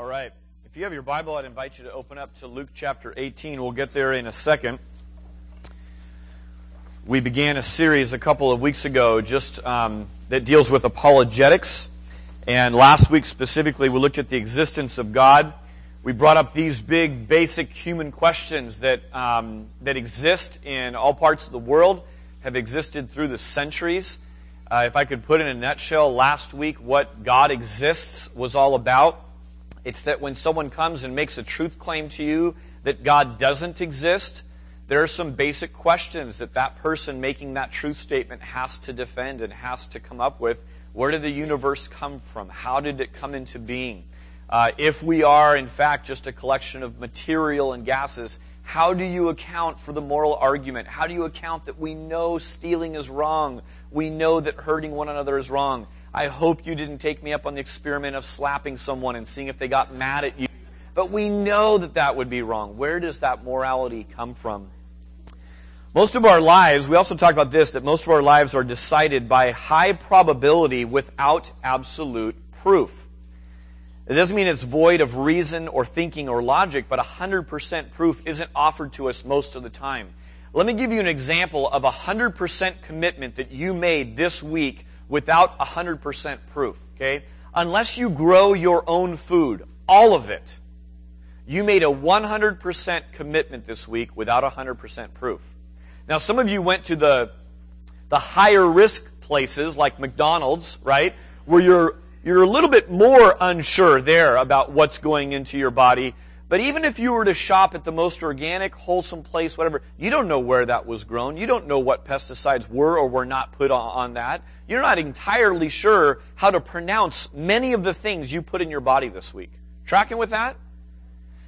All right. If you have your Bible, I'd invite you to open up to Luke chapter 18. We'll get there in a second. We began a series a couple of weeks ago just um, that deals with apologetics. And last week specifically, we looked at the existence of God. We brought up these big, basic human questions that, um, that exist in all parts of the world, have existed through the centuries. Uh, if I could put in a nutshell, last week, what God exists was all about. It's that when someone comes and makes a truth claim to you that God doesn't exist, there are some basic questions that that person making that truth statement has to defend and has to come up with. Where did the universe come from? How did it come into being? Uh, if we are, in fact, just a collection of material and gases, how do you account for the moral argument? How do you account that we know stealing is wrong? We know that hurting one another is wrong. I hope you didn't take me up on the experiment of slapping someone and seeing if they got mad at you. But we know that that would be wrong. Where does that morality come from? Most of our lives, we also talk about this, that most of our lives are decided by high probability without absolute proof. It doesn't mean it's void of reason or thinking or logic, but 100% proof isn't offered to us most of the time. Let me give you an example of a 100% commitment that you made this week without 100% proof, okay? Unless you grow your own food, all of it, you made a 100% commitment this week without 100% proof. Now, some of you went to the, the higher risk places like McDonald's, right? Where you're you're a little bit more unsure there about what's going into your body. But even if you were to shop at the most organic, wholesome place, whatever, you don't know where that was grown. You don't know what pesticides were or were not put on that. You're not entirely sure how to pronounce many of the things you put in your body this week. Tracking with that?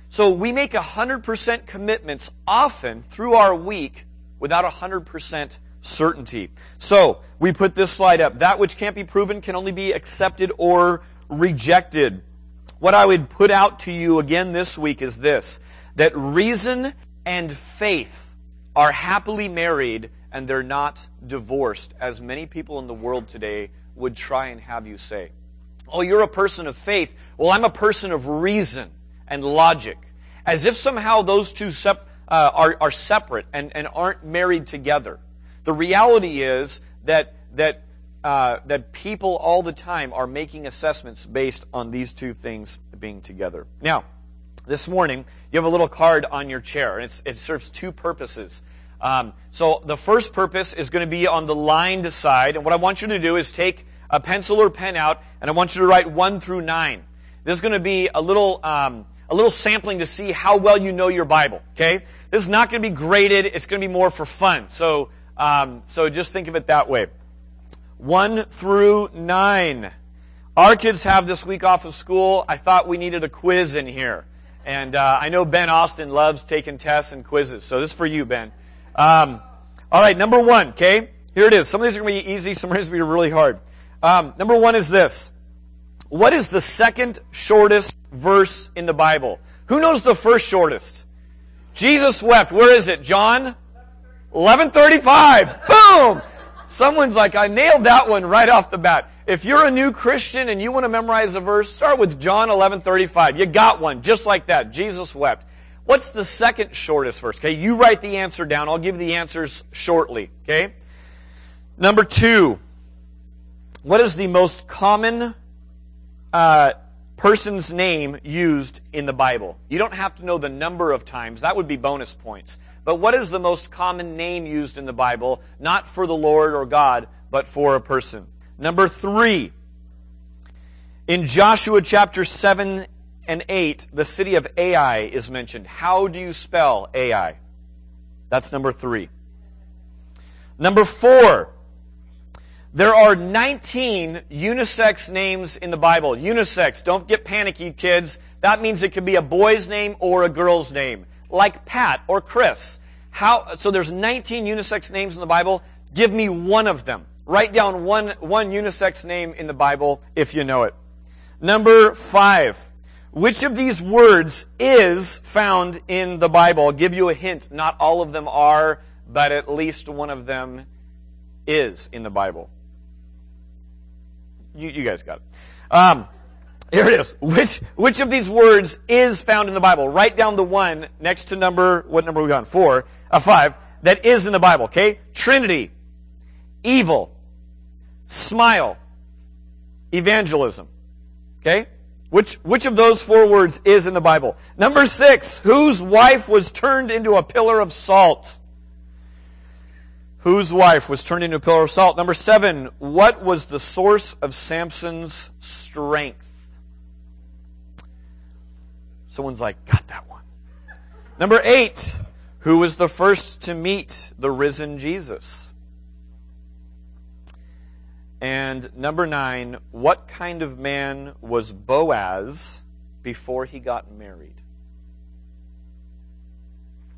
So we make 100% commitments often through our week without 100% certainty. So, we put this slide up. That which can't be proven can only be accepted or rejected. What I would put out to you again this week is this that reason and faith are happily married and they're not divorced, as many people in the world today would try and have you say. Oh, you're a person of faith. Well, I'm a person of reason and logic. As if somehow those two sep- uh, are, are separate and, and aren't married together. The reality is that, that, uh, that people all the time are making assessments based on these two things being together. Now, this morning, you have a little card on your chair, and it serves two purposes. Um, so the first purpose is going to be on the lined side, and what I want you to do is take a pencil or pen out, and I want you to write one through nine. This is going to be a little um, a little sampling to see how well you know your Bible. Okay, this is not going to be graded; it's going to be more for fun. So um, so just think of it that way. 1 through 9. Our kids have this week off of school. I thought we needed a quiz in here. And uh, I know Ben Austin loves taking tests and quizzes. So this is for you, Ben. Um, all right, number one, okay? Here it is. Some of these are going to be easy, some of these are going to be really hard. Um, number one is this. What is the second shortest verse in the Bible? Who knows the first shortest? Jesus wept. Where is it? John 1135. Boom! Someone's like, I nailed that one right off the bat. If you're a new Christian and you want to memorize a verse, start with John 1135. You got one, just like that. Jesus wept. What's the second shortest verse? Okay, you write the answer down. I'll give the answers shortly. Okay? Number two. What is the most common uh, person's name used in the Bible? You don't have to know the number of times. That would be bonus points. But what is the most common name used in the Bible? Not for the Lord or God, but for a person. Number three. In Joshua chapter 7 and 8, the city of Ai is mentioned. How do you spell Ai? That's number three. Number four. There are 19 unisex names in the Bible. Unisex. Don't get panicky, kids. That means it could be a boy's name or a girl's name like Pat or Chris. How, so there's 19 unisex names in the Bible. Give me one of them. Write down one, one unisex name in the Bible if you know it. Number five. Which of these words is found in the Bible? I'll give you a hint. Not all of them are, but at least one of them is in the Bible. You, you guys got it. Um, Here it is. Which, which of these words is found in the Bible? Write down the one next to number, what number we got? Four, five, that is in the Bible, okay? Trinity, evil, smile, evangelism. Okay? Which, which of those four words is in the Bible? Number six, whose wife was turned into a pillar of salt? Whose wife was turned into a pillar of salt? Number seven, what was the source of Samson's strength? Someone's like, got that one. Number eight, who was the first to meet the risen Jesus? And number nine, what kind of man was Boaz before he got married?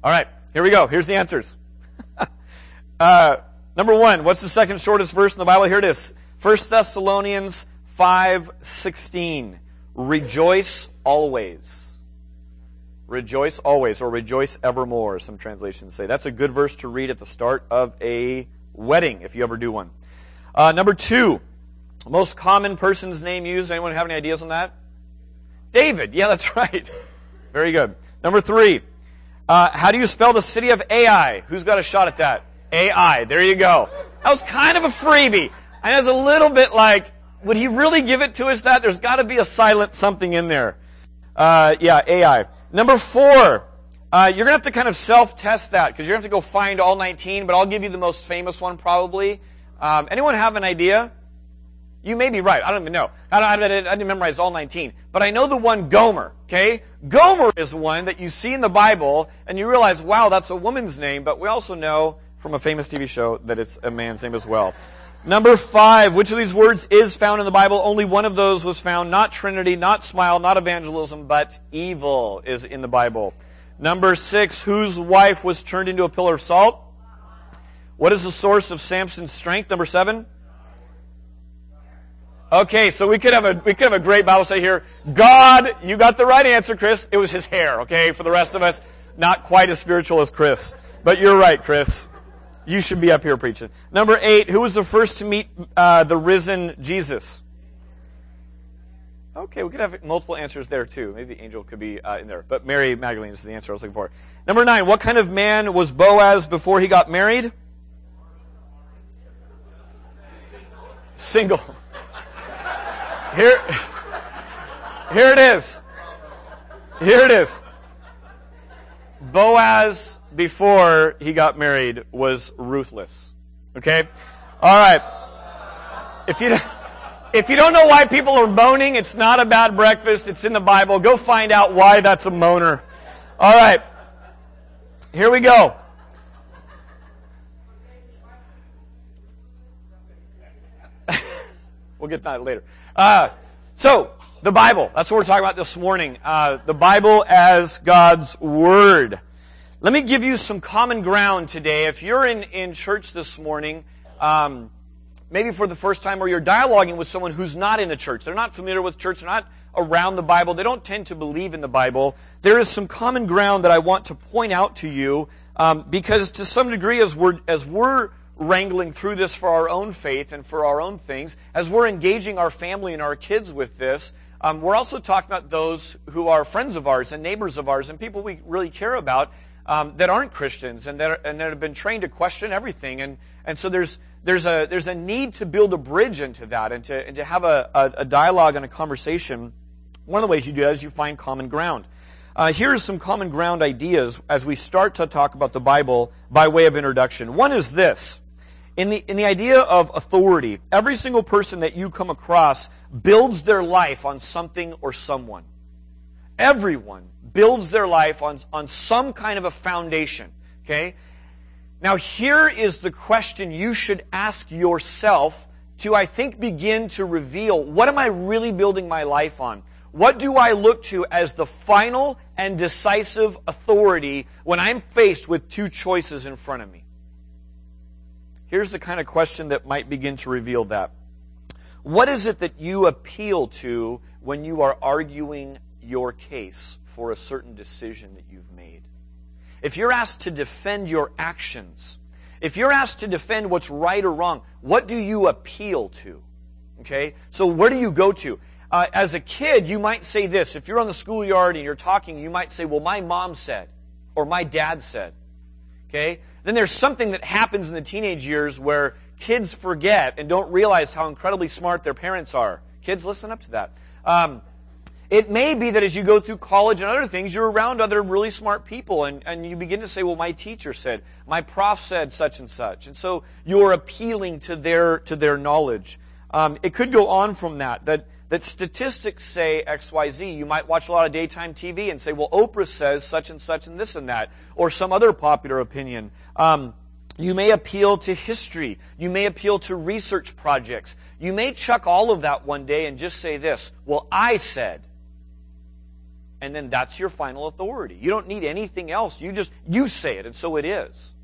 All right, here we go. Here's the answers. uh, number one, what's the second shortest verse in the Bible? Here it is. 1 Thessalonians 5.16. Rejoice always. Rejoice always, or rejoice evermore, some translations say. That's a good verse to read at the start of a wedding, if you ever do one. Uh, number two, most common person's name used. Anyone have any ideas on that? David. Yeah, that's right. Very good. Number three, uh, how do you spell the city of Ai? Who's got a shot at that? AI. There you go. That was kind of a freebie. I was a little bit like, would he really give it to us that? There's got to be a silent something in there. Uh, yeah, AI. Number four, uh, you're going to have to kind of self-test that because you're going to have to go find all 19, but I'll give you the most famous one probably. Um, anyone have an idea? You may be right. I don't even know. I, I, I, didn't memorize all 19. But I know the one Gomer, okay? Gomer is one that you see in the Bible and you realize, wow, that's a woman's name, but we also know from a famous TV show that it's a man's name as well. Number five, which of these words is found in the Bible? Only one of those was found. Not Trinity, not smile, not evangelism, but evil is in the Bible. Number six, whose wife was turned into a pillar of salt? What is the source of Samson's strength? Number seven? Okay, so we could have a we could have a great Bible study here. God, you got the right answer, Chris. It was his hair. Okay, for the rest of us, not quite as spiritual as Chris, but you're right, Chris. You should be up here preaching. Number eight, who was the first to meet uh, the risen Jesus? Okay, we could have multiple answers there too. Maybe the angel could be uh, in there, but Mary Magdalene is the answer I was looking for. Number nine, what kind of man was Boaz before he got married? Single. Here, here it is. Here it is. Boaz, before he got married, was ruthless. Okay? All right. If you, if you don't know why people are moaning, it's not a bad breakfast. It's in the Bible. Go find out why that's a moaner. All right. Here we go. We'll get that later. Uh, so, the Bible. That's what we're talking about this morning. Uh, the Bible as God's Word. Let me give you some common ground today. If you're in, in church this morning, um, maybe for the first time, or you're dialoguing with someone who's not in the church, they're not familiar with church, they're not around the Bible, they don't tend to believe in the Bible, there is some common ground that I want to point out to you um, because to some degree, as we're, as we're wrangling through this for our own faith and for our own things, as we're engaging our family and our kids with this, um, we're also talking about those who are friends of ours and neighbors of ours and people we really care about um, that aren't Christians and that, are, and that have been trained to question everything. And, and so there's, there's, a, there's a need to build a bridge into that and to, and to have a, a, a dialogue and a conversation. One of the ways you do that is you find common ground. Uh, here are some common ground ideas as we start to talk about the Bible by way of introduction. One is this. In the, in the idea of authority, every single person that you come across builds their life on something or someone. Everyone builds their life on, on some kind of a foundation. Okay? Now here is the question you should ask yourself to, I think, begin to reveal what am I really building my life on? What do I look to as the final and decisive authority when I'm faced with two choices in front of me? Here's the kind of question that might begin to reveal that. What is it that you appeal to when you are arguing your case for a certain decision that you've made? If you're asked to defend your actions, if you're asked to defend what's right or wrong, what do you appeal to? Okay? So where do you go to? uh, as a kid, you might say this. If you're on the schoolyard and you're talking, you might say, well, my mom said, or my dad said. Okay? Then there's something that happens in the teenage years where kids forget and don't realize how incredibly smart their parents are. Kids, listen up to that. Um, it may be that as you go through college and other things, you're around other really smart people and, and you begin to say, well, my teacher said, my prof said such and such. And so you're appealing to their, to their knowledge. Um, it could go on from that, that, that statistics say XYZ. You might watch a lot of daytime TV and say, well, Oprah says such and such and this and that, or some other popular opinion. Um, you may appeal to history. You may appeal to research projects. You may chuck all of that one day and just say this, well, I said and then that's your final authority. You don't need anything else. You just, you say it, and so it is.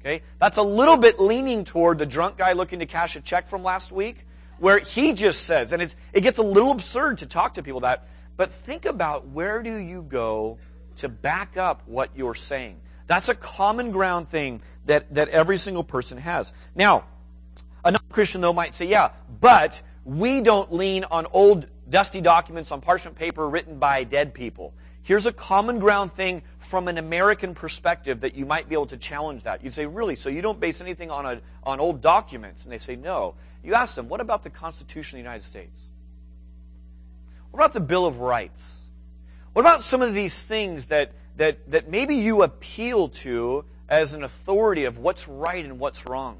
Okay? That's a little bit leaning toward the drunk guy looking to cash a check from last week, where he just says, and it's, it gets a little absurd to talk to people that, but think about where do you go to back up what you're saying. That's a common ground thing that, that every single person has. Now, a non-Christian though might say, yeah, but we don't lean on old dusty documents on parchment paper written by dead people. Here's a common ground thing from an American perspective that you might be able to challenge that. You'd say, really? So you don't base anything on, a, on old documents? And they say, no. You ask them, what about the Constitution of the United States? What about the Bill of Rights? What about some of these things that, that, that maybe you appeal to as an authority of what's right and what's wrong?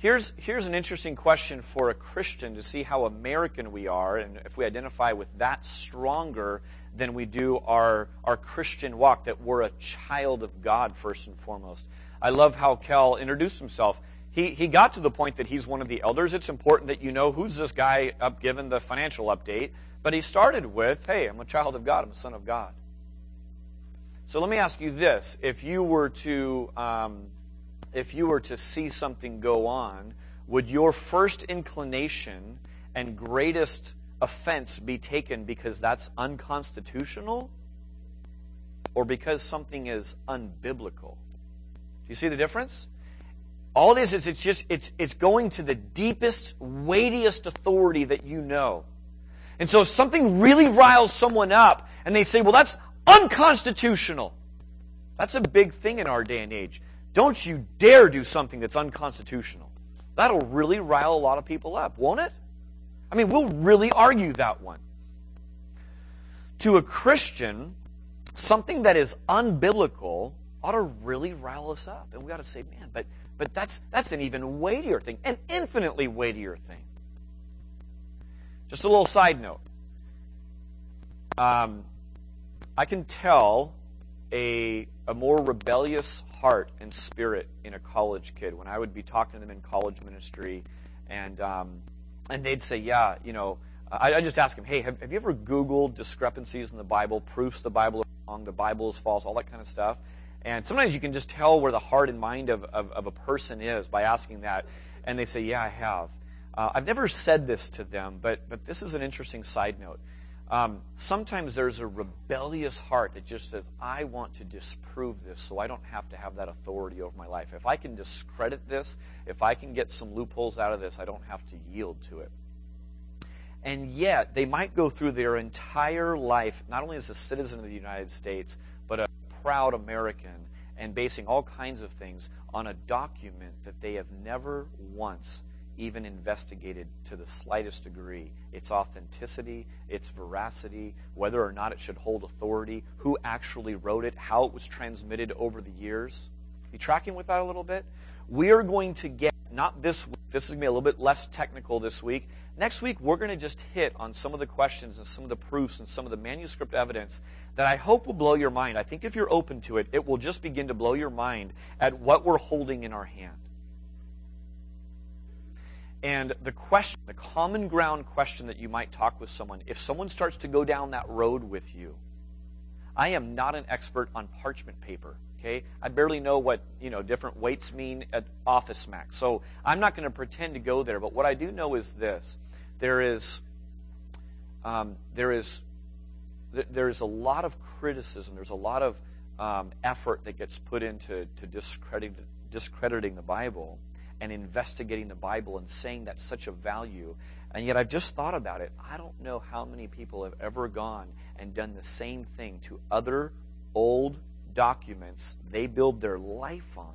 Here's, here's an interesting question for a Christian to see how American we are and if we identify with that stronger than we do our, our Christian walk, that we're a child of God first and foremost. I love how Kel introduced himself. He, he got to the point that he's one of the elders. It's important that you know who's this guy up given the financial update. But he started with, hey, I'm a child of God, I'm a son of God. So let me ask you this. If you were to um, if you were to see something go on, would your first inclination and greatest offense be taken because that's unconstitutional or because something is unbiblical? Do you see the difference? All it is is it's just it's it's going to the deepest, weightiest authority that you know. And so if something really riles someone up and they say, well, that's unconstitutional. That's a big thing in our day and age. Don't you dare do something that's unconstitutional. That'll really rile a lot of people up, won't it? I mean, we'll really argue that one. To a Christian, something that is unbiblical ought to really rile us up. And we ought to say, man, but, but that's, that's an even weightier thing, an infinitely weightier thing. Just a little side note. Um, I can tell a, a more rebellious heart and spirit in a college kid when I would be talking to them in college ministry, and um, and they'd say, "Yeah, you know." I, I just ask them, "Hey, have, have, you ever Googled discrepancies in the Bible, proofs the Bible is wrong, the Bible is false, all that kind of stuff?" And sometimes you can just tell where the heart and mind of, of, of a person is by asking that, and they say, "Yeah, I have." Uh, I've never said this to them, but but this is an interesting side note. Um, sometimes there's a rebellious heart that just says, I want to disprove this so I don't have to have that authority over my life. If I can discredit this, if I can get some loopholes out of this, I don't have to yield to it. And yet, they might go through their entire life, not only as a citizen of the United States, but a proud American, and basing all kinds of things on a document that they have never once even investigated to the slightest degree its authenticity, its veracity, whether or not it should hold authority, who actually wrote it, how it was transmitted over the years. You tracking with that a little bit? We are going to get, not this week, this is going to be a little bit less technical this week. Next week, we're going to just hit on some of the questions and some of the proofs and some of the manuscript evidence that I hope will blow your mind. I think if you're open to it, it will just begin to blow your mind at what we're holding in our hand. And the question, the common ground question that you might talk with someone, if someone starts to go down that road with you, I am not an expert on parchment paper. Okay, I barely know what you know different weights mean at Office Max, so I'm not going to pretend to go there. But what I do know is this: there is um, there is there is a lot of criticism. There's a lot of um, effort that gets put into to discredit, discrediting the Bible and investigating the Bible and saying that's such a value. And yet I've just thought about it. I don't know how many people have ever gone and done the same thing to other old documents they build their life on,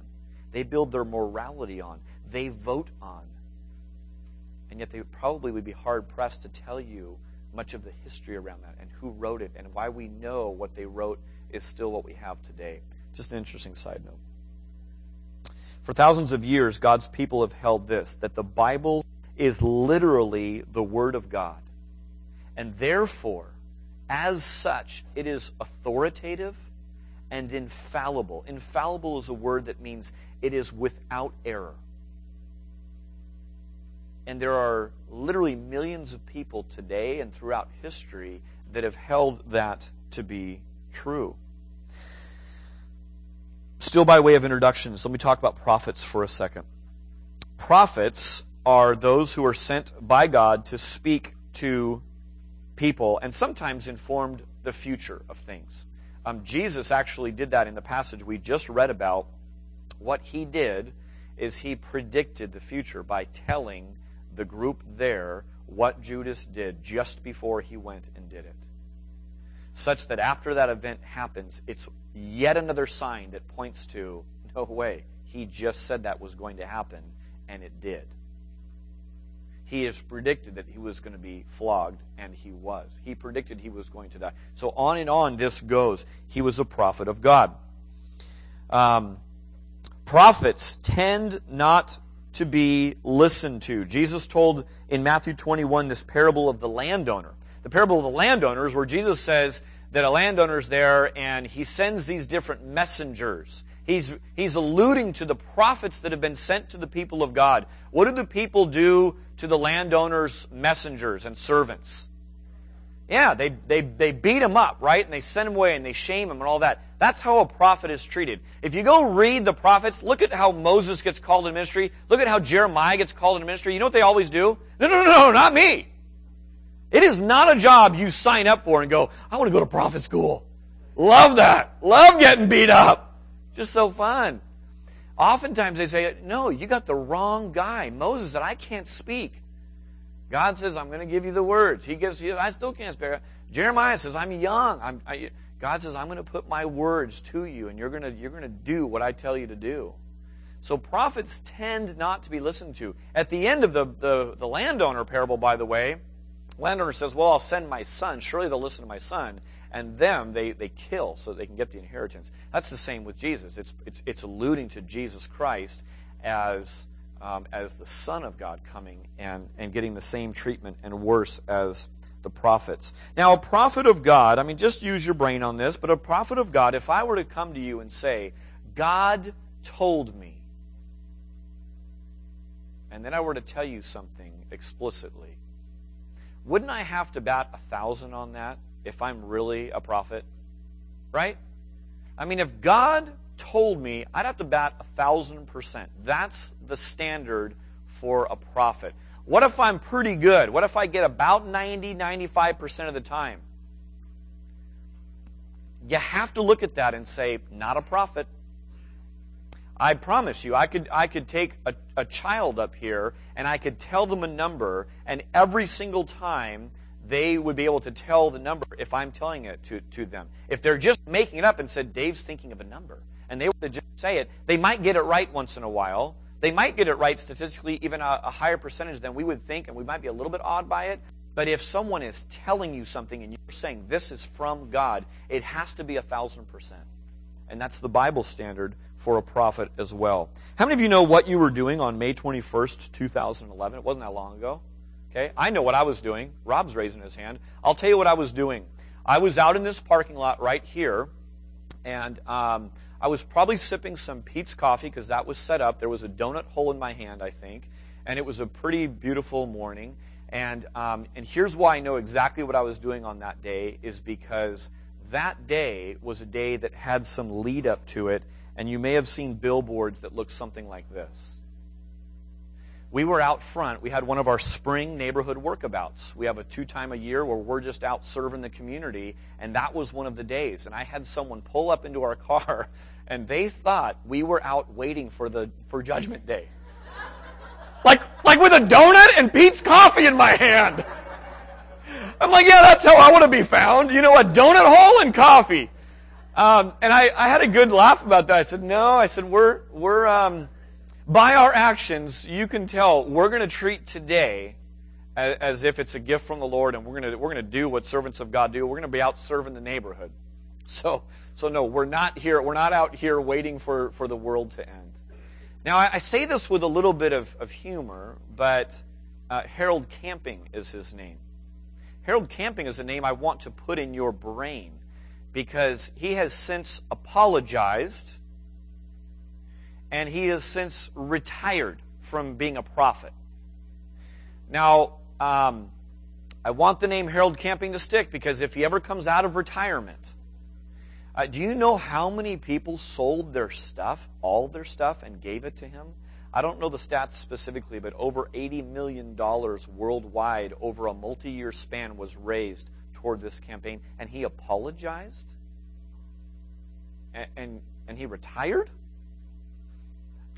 they build their morality on, they vote on. And yet they probably would be hard pressed to tell you much of the history around that and who wrote it and why we know what they wrote is still what we have today. Just an interesting side note. For thousands of years, God's people have held this that the Bible is literally the Word of God. And therefore, as such, it is authoritative and infallible. Infallible is a word that means it is without error. And there are literally millions of people today and throughout history that have held that to be true. Still, by way of introductions, let me talk about prophets for a second. Prophets are those who are sent by God to speak to people and sometimes informed the future of things. Um, Jesus actually did that in the passage we just read about. What he did is he predicted the future by telling the group there what Judas did just before he went and did it. Such that after that event happens, it's yet another sign that points to no way. He just said that was going to happen, and it did. He has predicted that he was going to be flogged, and he was. He predicted he was going to die. So on and on this goes. He was a prophet of God. Um, prophets tend not to be listened to. Jesus told in Matthew 21 this parable of the landowner. The parable of the landowners, where Jesus says, that a landowner's there and he sends these different messengers. He's, he's alluding to the prophets that have been sent to the people of God. What do the people do to the landowner's messengers and servants? Yeah, they, they, they beat him up, right? And they send him away and they shame him and all that. That's how a prophet is treated. If you go read the prophets, look at how Moses gets called in ministry. Look at how Jeremiah gets called in ministry. You know what they always do? No, no, no, no, not me. It is not a job you sign up for and go, I want to go to prophet school. Love that. Love getting beat up. Just so fun. Oftentimes they say, no, you got the wrong guy. Moses said, I can't speak. God says, I'm going to give you the words. He gives you, I still can't speak. Jeremiah says, I'm young. I'm, I, God says, I'm going to put my words to you and you're going to, you're going to do what I tell you to do. So prophets tend not to be listened to. At the end of the, the, the landowner parable, by the way, landowner says, Well, I'll send my son. Surely they'll listen to my son. And them, they, they kill so they can get the inheritance. That's the same with Jesus. It's, it's, it's alluding to Jesus Christ as, um, as the Son of God coming and, and getting the same treatment and worse as the prophets. Now, a prophet of God, I mean, just use your brain on this, but a prophet of God, if I were to come to you and say, God told me, and then I were to tell you something explicitly, wouldn't I have to bat a thousand on that if I'm really a prophet? Right? I mean, if God told me, I'd have to bat a thousand percent. That's the standard for a prophet. What if I'm pretty good? What if I get about 90, 95% of the time? You have to look at that and say, not a prophet. I promise you, I could, I could take a, a child up here and I could tell them a number, and every single time they would be able to tell the number if I'm telling it to, to them. If they're just making it up and said, Dave's thinking of a number, and they were to just say it, they might get it right once in a while. They might get it right statistically, even a, a higher percentage than we would think, and we might be a little bit awed by it. But if someone is telling you something and you're saying this is from God, it has to be a thousand percent. And that's the Bible standard for a prophet as well. How many of you know what you were doing on May 21st, 2011? It wasn't that long ago. Okay? I know what I was doing. Rob's raising his hand. I'll tell you what I was doing. I was out in this parking lot right here, and um, I was probably sipping some Peet's coffee because that was set up. There was a donut hole in my hand, I think, and it was a pretty beautiful morning. And um, and here's why I know exactly what I was doing on that day is because that day was a day that had some lead up to it, and you may have seen billboards that looked something like this. We were out front. We had one of our spring neighborhood workabouts. We have a two time a year where we're just out serving the community, and that was one of the days. And I had someone pull up into our car, and they thought we were out waiting for the for Judgment Day. like, like with a donut and Peet's coffee in my hand. I'm like, yeah, that's how I want to be found. You know, a donut hole and coffee. Um, and I, I had a good laugh about that. I said, no, I said, we're, we're, um, by our actions, you can tell we're going to treat today as, as, if it's a gift from the Lord and we're going to, we're going to do what servants of God do. We're going to be out serving the neighborhood. So, so no, we're not here, we're not out here waiting for, for the world to end. Now, I, I say this with a little bit of, of humor, but uh, Harold Camping is his name. Harold Camping is a name I want to put in your brain because he has since apologized and he has since retired from being a prophet. Now, um, I want the name Harold Camping to stick because if he ever comes out of retirement, uh, do you know how many people sold their stuff, all their stuff, and gave it to him? I don't know the stats specifically, but over $80 million worldwide over a multi year span was raised toward this campaign, and he apologized? And, and, and he retired?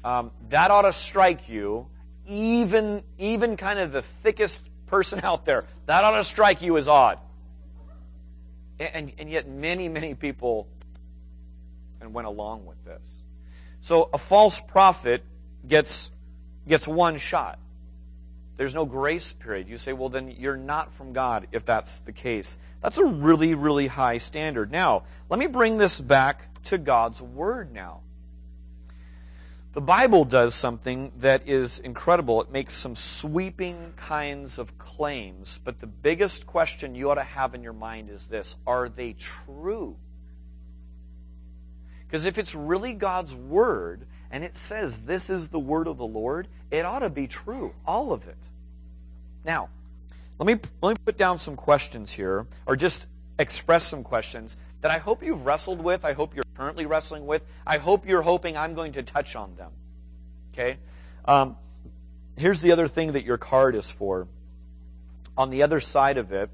Um, that ought to strike you, even, even kind of the thickest person out there. That ought to strike you as odd. And, and yet, many, many people and went along with this. So, a false prophet gets, gets one shot. There's no grace period. You say, well, then you're not from God if that's the case. That's a really, really high standard. Now, let me bring this back to God's Word now. The Bible does something that is incredible. It makes some sweeping kinds of claims, but the biggest question you ought to have in your mind is this Are they true? Because if it's really God's Word, and it says this is the word of the Lord, it ought to be true, all of it. Now, let me, let me put down some questions here, or just express some questions that I hope you've wrestled with. I hope you're currently wrestling with. I hope you're hoping I'm going to touch on them. Okay? Um, here's the other thing that your card is for. On the other side of it,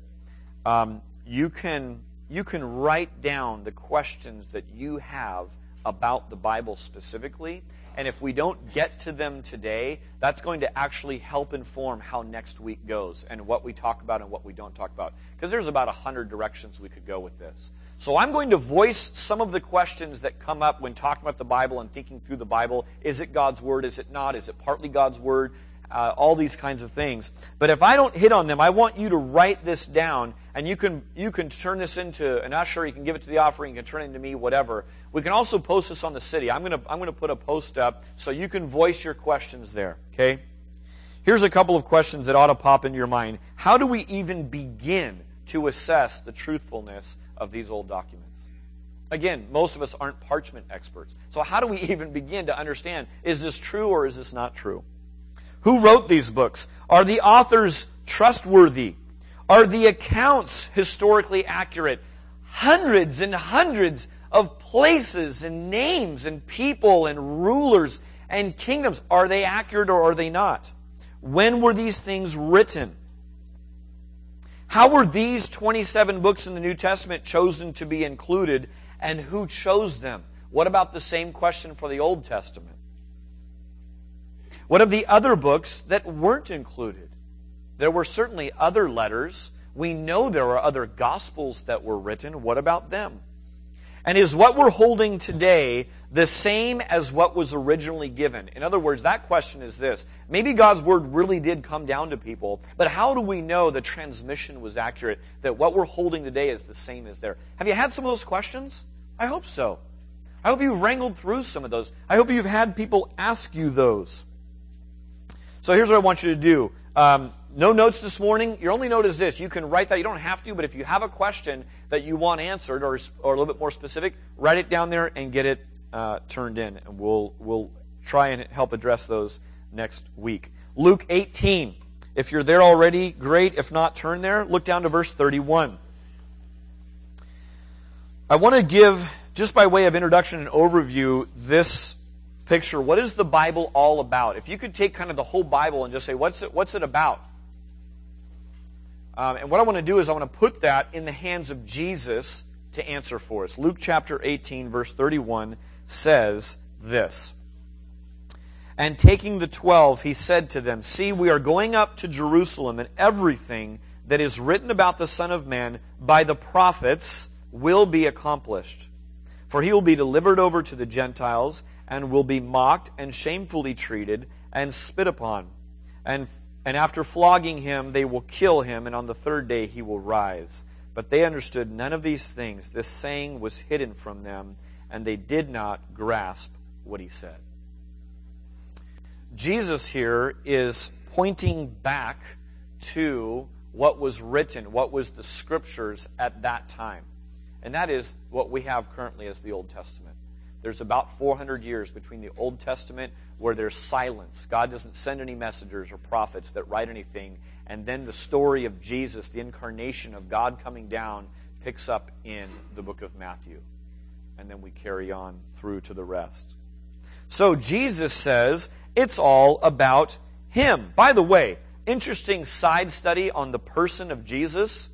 um, you can you can write down the questions that you have about the Bible specifically. And if we don't get to them today, that's going to actually help inform how next week goes and what we talk about and what we don't talk about. Because there's about a hundred directions we could go with this. So I'm going to voice some of the questions that come up when talking about the Bible and thinking through the Bible. Is it God's Word? Is it not? Is it partly God's Word? Uh, all these kinds of things. But if I don't hit on them, I want you to write this down, and you can you can turn this into an usher. You can give it to the offering. You can turn it into me, whatever. We can also post this on the city. I'm gonna I'm gonna put a post up so you can voice your questions there. Okay. Here's a couple of questions that ought to pop into your mind. How do we even begin to assess the truthfulness of these old documents? Again, most of us aren't parchment experts. So how do we even begin to understand is this true or is this not true? Who wrote these books? Are the authors trustworthy? Are the accounts historically accurate? Hundreds and hundreds of places and names and people and rulers and kingdoms. Are they accurate or are they not? When were these things written? How were these 27 books in the New Testament chosen to be included and who chose them? What about the same question for the Old Testament? What of the other books that weren't included? There were certainly other letters. We know there are other gospels that were written. What about them? And is what we're holding today the same as what was originally given? In other words, that question is this. Maybe God's word really did come down to people, but how do we know the transmission was accurate, that what we're holding today is the same as there? Have you had some of those questions? I hope so. I hope you've wrangled through some of those. I hope you've had people ask you those. So here's what I want you to do. Um, no notes this morning. Your only note is this. You can write that. You don't have to, but if you have a question that you want answered or, or a little bit more specific, write it down there and get it uh, turned in. And we'll, we'll try and help address those next week. Luke 18. If you're there already, great. If not, turn there. Look down to verse 31. I want to give, just by way of introduction and overview, this picture what is the Bible all about? If you could take kind of the whole Bible and just say, what's it, what's it about? Um, and what I want to do is I want to put that in the hands of Jesus to answer for us. Luke chapter 18, verse 31 says this And taking the twelve, he said to them, See, we are going up to Jerusalem, and everything that is written about the Son of Man by the prophets will be accomplished. For he will be delivered over to the Gentiles, and will be mocked and shamefully treated and spit upon. And, and after flogging him, they will kill him, and on the third day he will rise. But they understood none of these things. This saying was hidden from them, and they did not grasp what he said. Jesus here is pointing back to what was written, what was the scriptures at that time. And that is what we have currently as the Old Testament. There's about 400 years between the Old Testament where there's silence. God doesn't send any messengers or prophets that write anything. And then the story of Jesus, the incarnation of God coming down, picks up in the book of Matthew. And then we carry on through to the rest. So Jesus says it's all about Him. By the way, interesting side study on the person of Jesus.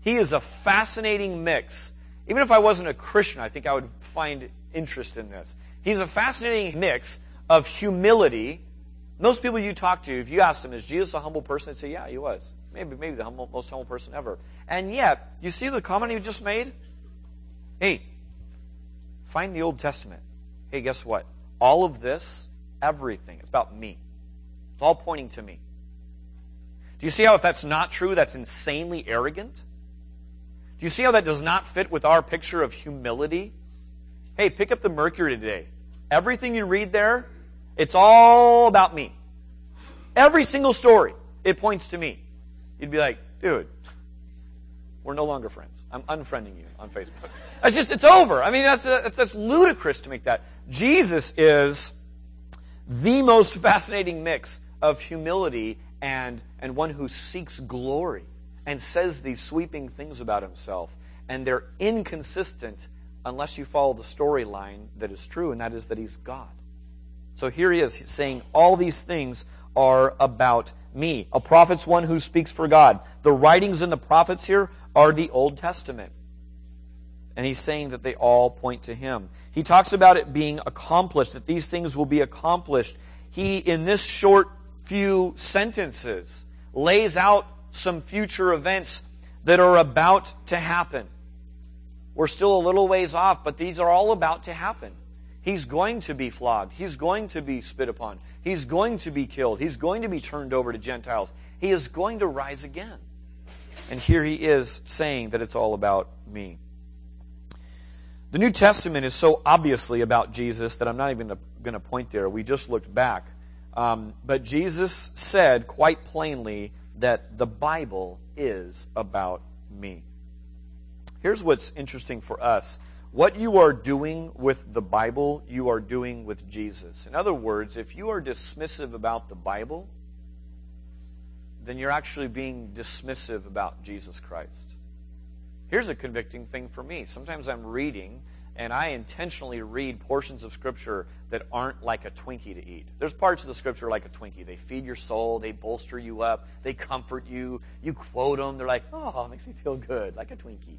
He is a fascinating mix. Even if I wasn't a Christian, I think I would find interest in this. He's a fascinating mix of humility. Most people you talk to, if you ask them, is Jesus a humble person? They'd say, yeah, he was. Maybe, maybe the humble, most humble person ever. And yet, you see the comment he just made? Hey, find the Old Testament. Hey, guess what? All of this everything. It's about me. It's all pointing to me. Do you see how if that's not true, that's insanely arrogant? Do you see how that does not fit with our picture of humility? Hey, pick up the Mercury today. Everything you read there, it's all about me. Every single story, it points to me. You'd be like, dude, we're no longer friends. I'm unfriending you on Facebook. It's just, it's over. I mean, that's, that's, that's ludicrous to make that. Jesus is the most fascinating mix of humility and, and one who seeks glory and says these sweeping things about himself. And they're inconsistent unless you follow the storyline that is true, and that is that he's God. So here he is saying, All these things are about me. A prophet's one who speaks for God. The writings in the prophets here are the Old Testament. And he's saying that they all point to him. He talks about it being accomplished, that these things will be accomplished. He, in this short few sentences, lays out some future events that are about to happen. We're still a little ways off, but these are all about to happen. He's going to be flogged. He's going to be spit upon. He's going to be killed. He's going to be turned over to Gentiles. He is going to rise again. And here he is saying that it's all about me. The New Testament is so obviously about Jesus that I'm not even going to point there. We just looked back. Um, but Jesus said quite plainly that the Bible is about me. Here's what's interesting for us. What you are doing with the Bible, you are doing with Jesus. In other words, if you are dismissive about the Bible, then you're actually being dismissive about Jesus Christ. Here's a convicting thing for me. Sometimes I'm reading and I intentionally read portions of Scripture that aren't like a Twinkie to eat. There's parts of the Scripture like a Twinkie. They feed your soul, they bolster you up, they comfort you. You quote them, they're like, oh, it makes me feel good, like a Twinkie.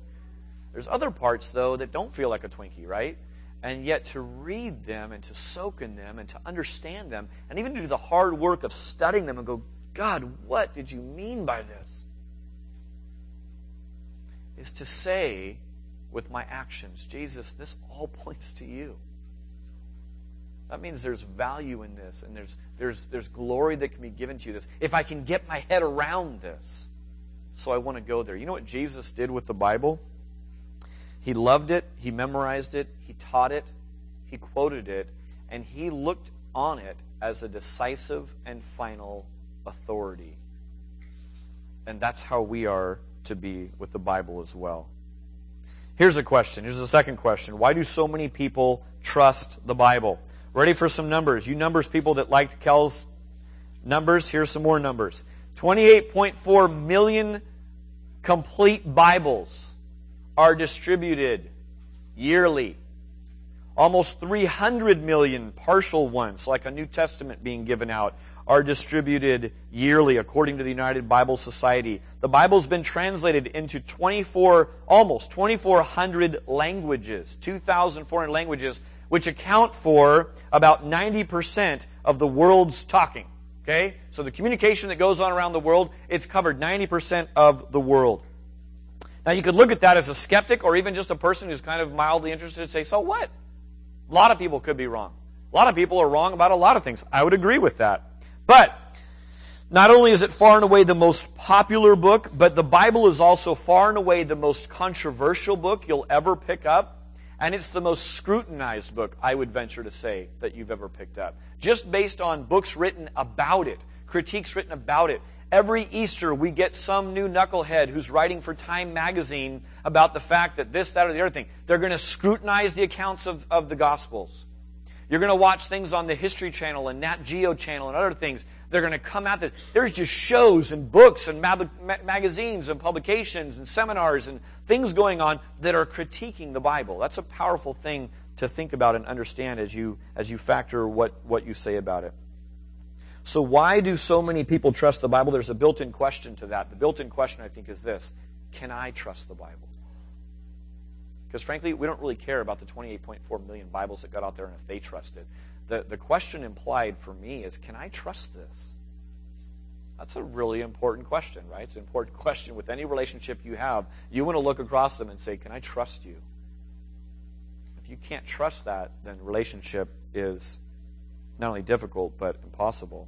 There's other parts, though, that don't feel like a Twinkie, right? And yet to read them and to soak in them and to understand them and even to do the hard work of studying them and go, God, what did you mean by this? is to say with my actions, Jesus, this all points to you. That means there's value in this and there's, there's, there's glory that can be given to you this. If I can get my head around this. So I want to go there. You know what Jesus did with the Bible? He loved it, he memorized it, he taught it, he quoted it, and he looked on it as a decisive and final authority. And that's how we are to be with the Bible as well. Here's a question. Here's the second question. Why do so many people trust the Bible? Ready for some numbers? You numbers people that liked Kel's numbers, here's some more numbers. 28.4 million complete Bibles are distributed yearly. Almost 300 million partial ones, like a New Testament being given out, are distributed yearly according to the United Bible Society. The Bible's been translated into 24, almost 2,400 languages, 2,400 languages, which account for about 90% of the world's talking. Okay? So the communication that goes on around the world, it's covered 90% of the world. Now you could look at that as a skeptic or even just a person who's kind of mildly interested and say, so what? A lot of people could be wrong. A lot of people are wrong about a lot of things. I would agree with that. But not only is it far and away the most popular book, but the Bible is also far and away the most controversial book you'll ever pick up. And it's the most scrutinized book, I would venture to say, that you've ever picked up. Just based on books written about it, critiques written about it. Every Easter, we get some new knucklehead who's writing for Time magazine about the fact that this, that, or the other thing. They're going to scrutinize the accounts of, of the Gospels. You're going to watch things on the History Channel and Nat Geo Channel and other things. They're going to come out there. There's just shows and books and mag- magazines and publications and seminars and things going on that are critiquing the Bible. That's a powerful thing to think about and understand as you, as you factor what, what you say about it. So, why do so many people trust the Bible? There's a built in question to that. The built in question, I think, is this Can I trust the Bible? Because frankly, we don't really care about the 28.4 million Bibles that got out there and if they trusted. The, the question implied for me is Can I trust this? That's a really important question, right? It's an important question with any relationship you have. You want to look across them and say, Can I trust you? If you can't trust that, then relationship is not only difficult, but impossible.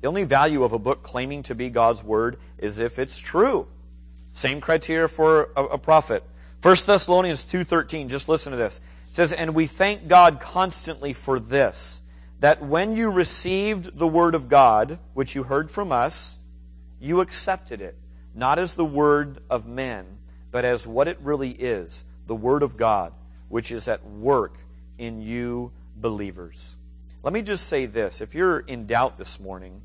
The only value of a book claiming to be God's Word is if it's true. Same criteria for a, a prophet. 1 Thessalonians 2.13, just listen to this. It says, And we thank God constantly for this, that when you received the Word of God, which you heard from us, you accepted it, not as the Word of men, but as what it really is, the Word of God, which is at work in you believers. Let me just say this. If you're in doubt this morning,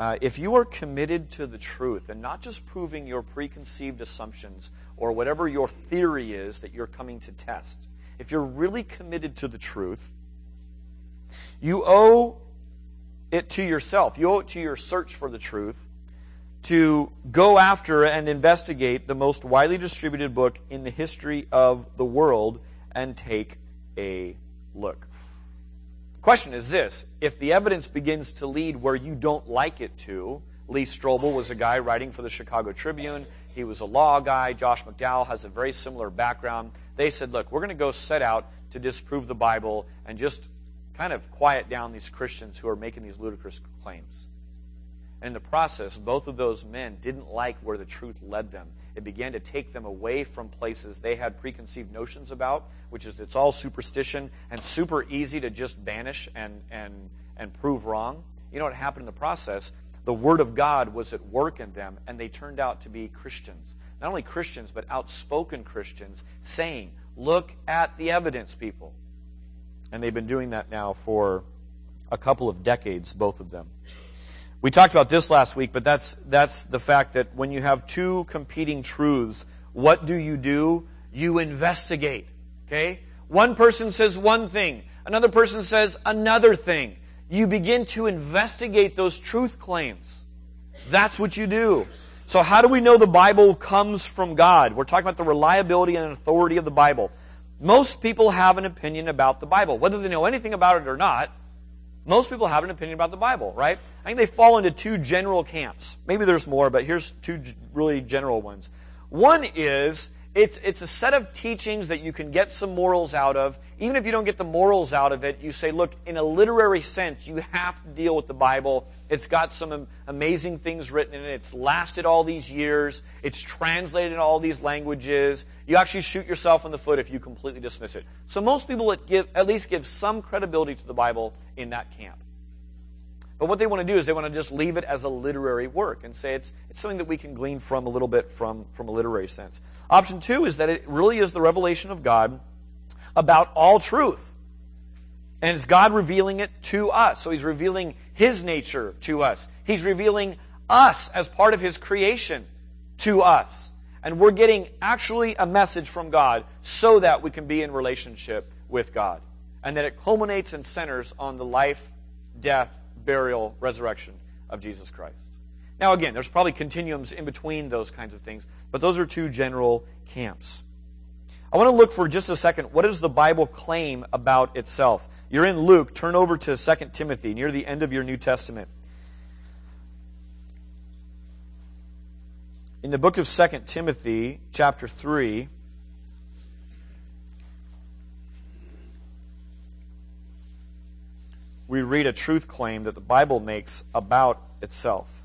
uh, if you are committed to the truth and not just proving your preconceived assumptions or whatever your theory is that you're coming to test, if you're really committed to the truth, you owe it to yourself. You owe it to your search for the truth to go after and investigate the most widely distributed book in the history of the world and take a look. The Question is this if the evidence begins to lead where you don't like it to, Lee Strobel was a guy writing for the Chicago Tribune. He was a law guy. Josh McDowell has a very similar background. They said, look, we're going to go set out to disprove the Bible and just kind of quiet down these Christians who are making these ludicrous claims. And in the process, both of those men didn't like where the truth led them. It began to take them away from places they had preconceived notions about, which is it's all superstition and super easy to just banish and, and, and prove wrong. You know what happened in the process? The Word of God was at work in them, and they turned out to be Christians. Not only Christians, but outspoken Christians, saying, Look at the evidence, people. And they've been doing that now for a couple of decades, both of them. We talked about this last week, but that's, that's the fact that when you have two competing truths, what do you do? You investigate. Okay? One person says one thing, another person says another thing. You begin to investigate those truth claims. That's what you do. So, how do we know the Bible comes from God? We're talking about the reliability and authority of the Bible. Most people have an opinion about the Bible. Whether they know anything about it or not, most people have an opinion about the Bible, right? I think they fall into two general camps. Maybe there's more, but here's two really general ones. One is it's, it's a set of teachings that you can get some morals out of. Even if you don't get the morals out of it, you say, look, in a literary sense, you have to deal with the Bible. It's got some amazing things written in it. It's lasted all these years. It's translated in all these languages. You actually shoot yourself in the foot if you completely dismiss it. So most people at, give, at least give some credibility to the Bible in that camp. But what they want to do is they want to just leave it as a literary work and say it's, it's something that we can glean from a little bit from, from a literary sense. Option two is that it really is the revelation of God about all truth. And it's God revealing it to us. So he's revealing his nature to us. He's revealing us as part of his creation to us. And we're getting actually a message from God so that we can be in relationship with God. And that it culminates and centers on the life, death, burial, resurrection of Jesus Christ. Now, again, there's probably continuums in between those kinds of things, but those are two general camps. I want to look for just a second. What does the Bible claim about itself? You're in Luke. Turn over to 2 Timothy, near the end of your New Testament. In the book of 2 Timothy, chapter 3, we read a truth claim that the Bible makes about itself.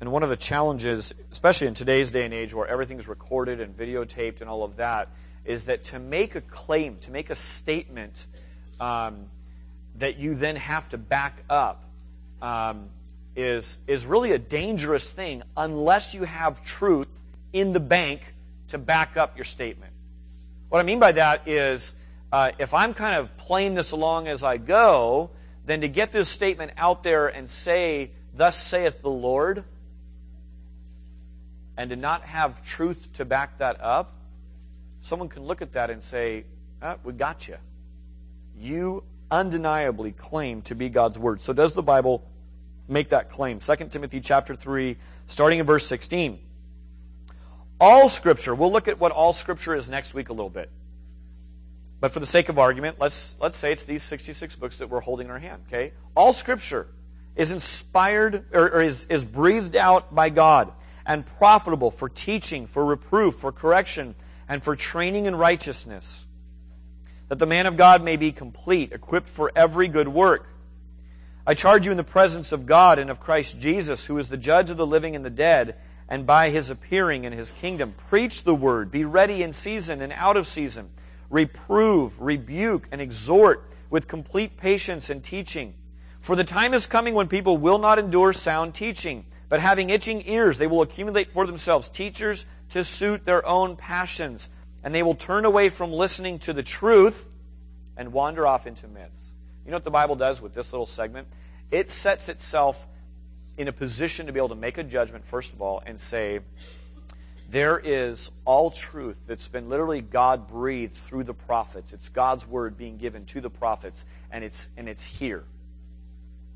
And one of the challenges, especially in today's day and age where everything's recorded and videotaped and all of that, is that to make a claim, to make a statement um, that you then have to back up, um, is, is really a dangerous thing unless you have truth in the bank to back up your statement. What I mean by that is uh, if I'm kind of playing this along as I go, then to get this statement out there and say, Thus saith the Lord, and to not have truth to back that up, someone can look at that and say, ah, We got you. You undeniably claim to be God's Word. So does the Bible make that claim? 2 Timothy chapter 3, starting in verse 16. All Scripture, we'll look at what all Scripture is next week a little bit. But for the sake of argument, let's, let's say it's these 66 books that we're holding in our hand, okay? All scripture is inspired or, or is, is breathed out by God and profitable for teaching, for reproof, for correction, and for training in righteousness, that the man of God may be complete, equipped for every good work. I charge you in the presence of God and of Christ Jesus, who is the judge of the living and the dead, and by his appearing in his kingdom, preach the word, be ready in season and out of season reprove, rebuke, and exhort with complete patience and teaching. For the time is coming when people will not endure sound teaching, but having itching ears, they will accumulate for themselves teachers to suit their own passions, and they will turn away from listening to the truth and wander off into myths. You know what the Bible does with this little segment? It sets itself in a position to be able to make a judgment, first of all, and say, there is all truth that's been literally God breathed through the prophets. It's God's word being given to the prophets, and it's, and it's here.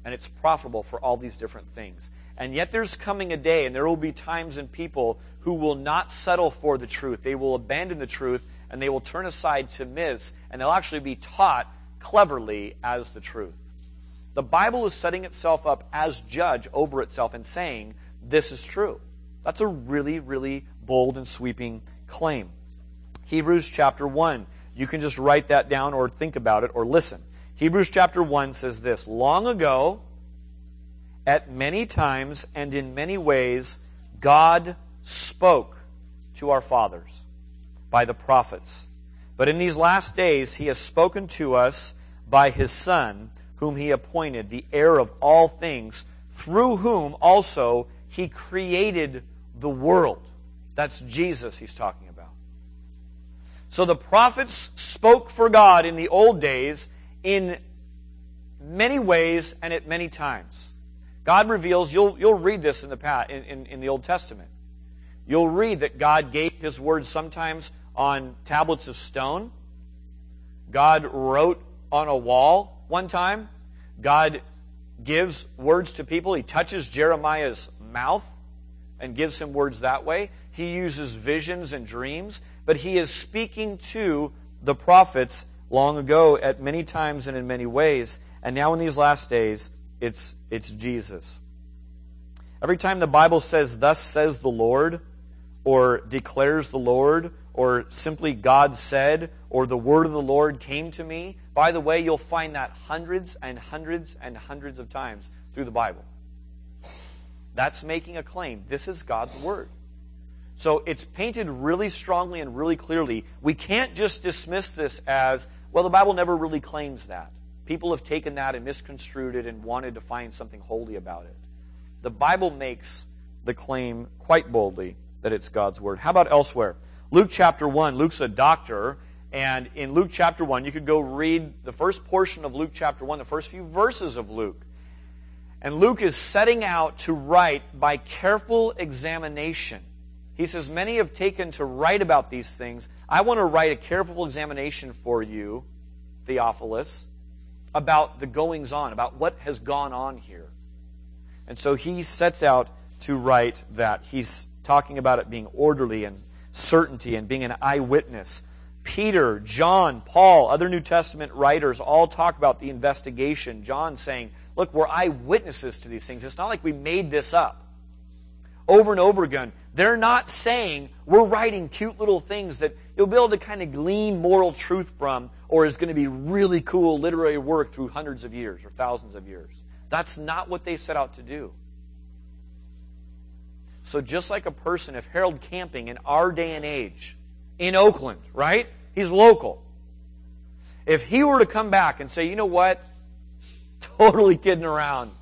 And it's profitable for all these different things. And yet there's coming a day, and there will be times and people who will not settle for the truth. They will abandon the truth, and they will turn aside to myths, and they'll actually be taught cleverly as the truth. The Bible is setting itself up as judge over itself and saying, this is true. That's a really, really bold and sweeping claim. Hebrews chapter 1. You can just write that down or think about it or listen. Hebrews chapter 1 says this Long ago, at many times and in many ways, God spoke to our fathers by the prophets. But in these last days, he has spoken to us by his Son, whom he appointed, the heir of all things, through whom also he created the world. That's Jesus he's talking about. So the prophets spoke for God in the old days in many ways and at many times. God reveals, you'll, you'll read this in the, past, in, in, in the Old Testament. You'll read that God gave his word sometimes on tablets of stone. God wrote on a wall one time. God gives words to people. He touches Jeremiah's mouth and gives him words that way. He uses visions and dreams, but he is speaking to the prophets long ago at many times and in many ways. And now in these last days, it's, it's Jesus. Every time the Bible says, Thus says the Lord, or declares the Lord, or simply God said, or the word of the Lord came to me, by the way, you'll find that hundreds and hundreds and hundreds of times through the Bible. That's making a claim. This is God's Word. So it's painted really strongly and really clearly. We can't just dismiss this as, well, the Bible never really claims that. People have taken that and misconstrued it and wanted to find something holy about it. The Bible makes the claim quite boldly that it's God's Word. How about elsewhere? Luke chapter 1. Luke's a doctor, and in Luke chapter 1, you could go read the first portion of Luke chapter 1, the first few verses of Luke. And Luke is setting out to write by careful examination. He says, Many have taken to write about these things. I want to write a careful examination for you, Theophilus, about the goings on, about what has gone on here. And so he sets out to write that. He's talking about it being orderly and certainty and being an eyewitness. Peter, John, Paul, other New Testament writers all talk about the investigation. John saying, look, we're eyewitnesses to these things. It's not like we made this up. Over and over again, they're not saying we're writing cute little things that you'll be able to kind of glean moral truth from or is going to be really cool literary work through hundreds of years or thousands of years. That's not what they set out to do. So, just like a person, if Harold Camping in our day and age, in Oakland, right? He's local. If he were to come back and say, you know what? Totally kidding around.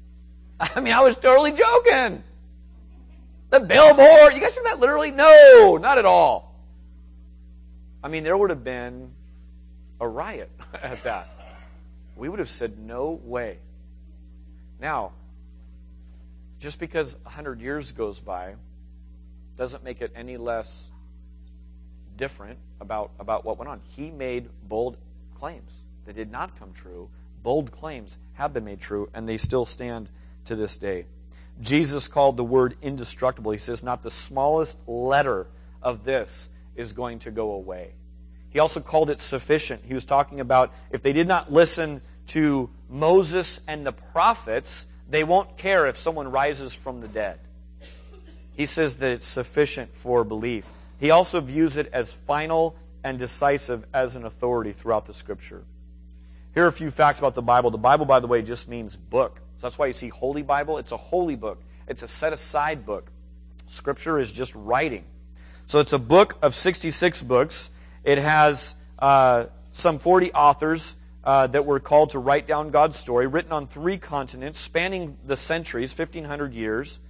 I mean, I was totally joking. The billboard. You guys heard that literally? No, not at all. I mean, there would have been a riot at that. We would have said, no way. Now, just because 100 years goes by doesn't make it any less different about, about what went on. He made bold claims that did not come true. Bold claims have been made true, and they still stand to this day. Jesus called the word indestructible. He says, Not the smallest letter of this is going to go away. He also called it sufficient. He was talking about if they did not listen to Moses and the prophets, they won't care if someone rises from the dead. He says that it's sufficient for belief. He also views it as final and decisive as an authority throughout the scripture. Here are a few facts about the Bible. The Bible, by the way, just means book. So that's why you see Holy Bible. It's a holy book, it's a set aside book. Scripture is just writing. So it's a book of 66 books. It has uh, some 40 authors uh, that were called to write down God's story, written on three continents, spanning the centuries, 1,500 years.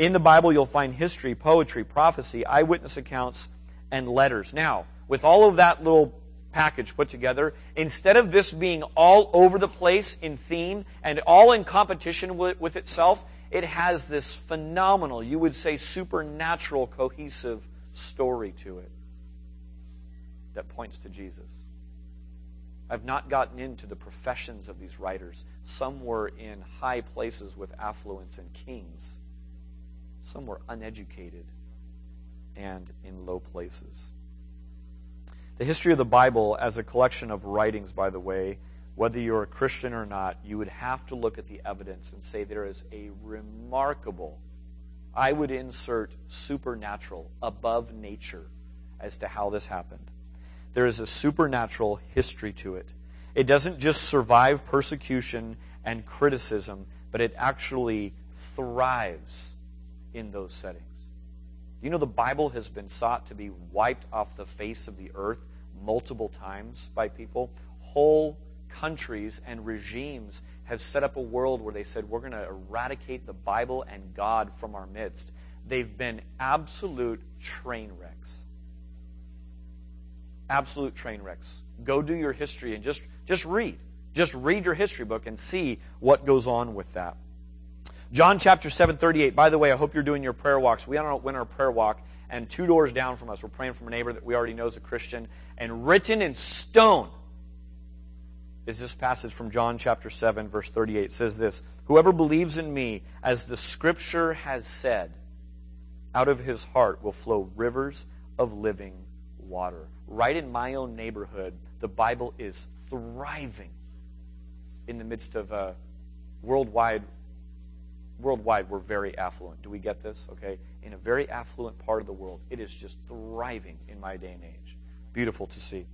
In the Bible, you'll find history, poetry, prophecy, eyewitness accounts, and letters. Now, with all of that little package put together, instead of this being all over the place in theme and all in competition with, with itself, it has this phenomenal, you would say supernatural, cohesive story to it that points to Jesus. I've not gotten into the professions of these writers. Some were in high places with affluence and kings, some were uneducated and in low places. The history of the Bible, as a collection of writings, by the way, whether you're a Christian or not, you would have to look at the evidence and say there is a remarkable, I would insert supernatural, above nature, as to how this happened. There is a supernatural history to it. It doesn't just survive persecution and criticism, but it actually thrives in those settings. You know, the Bible has been sought to be wiped off the face of the earth multiple times by people. Whole countries and regimes have set up a world where they said, we're going to eradicate the Bible and God from our midst. They've been absolute train wrecks absolute train wrecks. Go do your history and just, just read. Just read your history book and see what goes on with that. John chapter 7, 38. By the way, I hope you're doing your prayer walks. We don't win our prayer walk, and two doors down from us, we're praying from a neighbor that we already know is a Christian. And written in stone is this passage from John chapter 7, verse 38. It says this Whoever believes in me, as the scripture has said, out of his heart will flow rivers of living water right in my own neighborhood, the Bible is thriving in the midst of a worldwide worldwide we're very affluent. Do we get this? Okay. In a very affluent part of the world, it is just thriving in my day and age. Beautiful to see.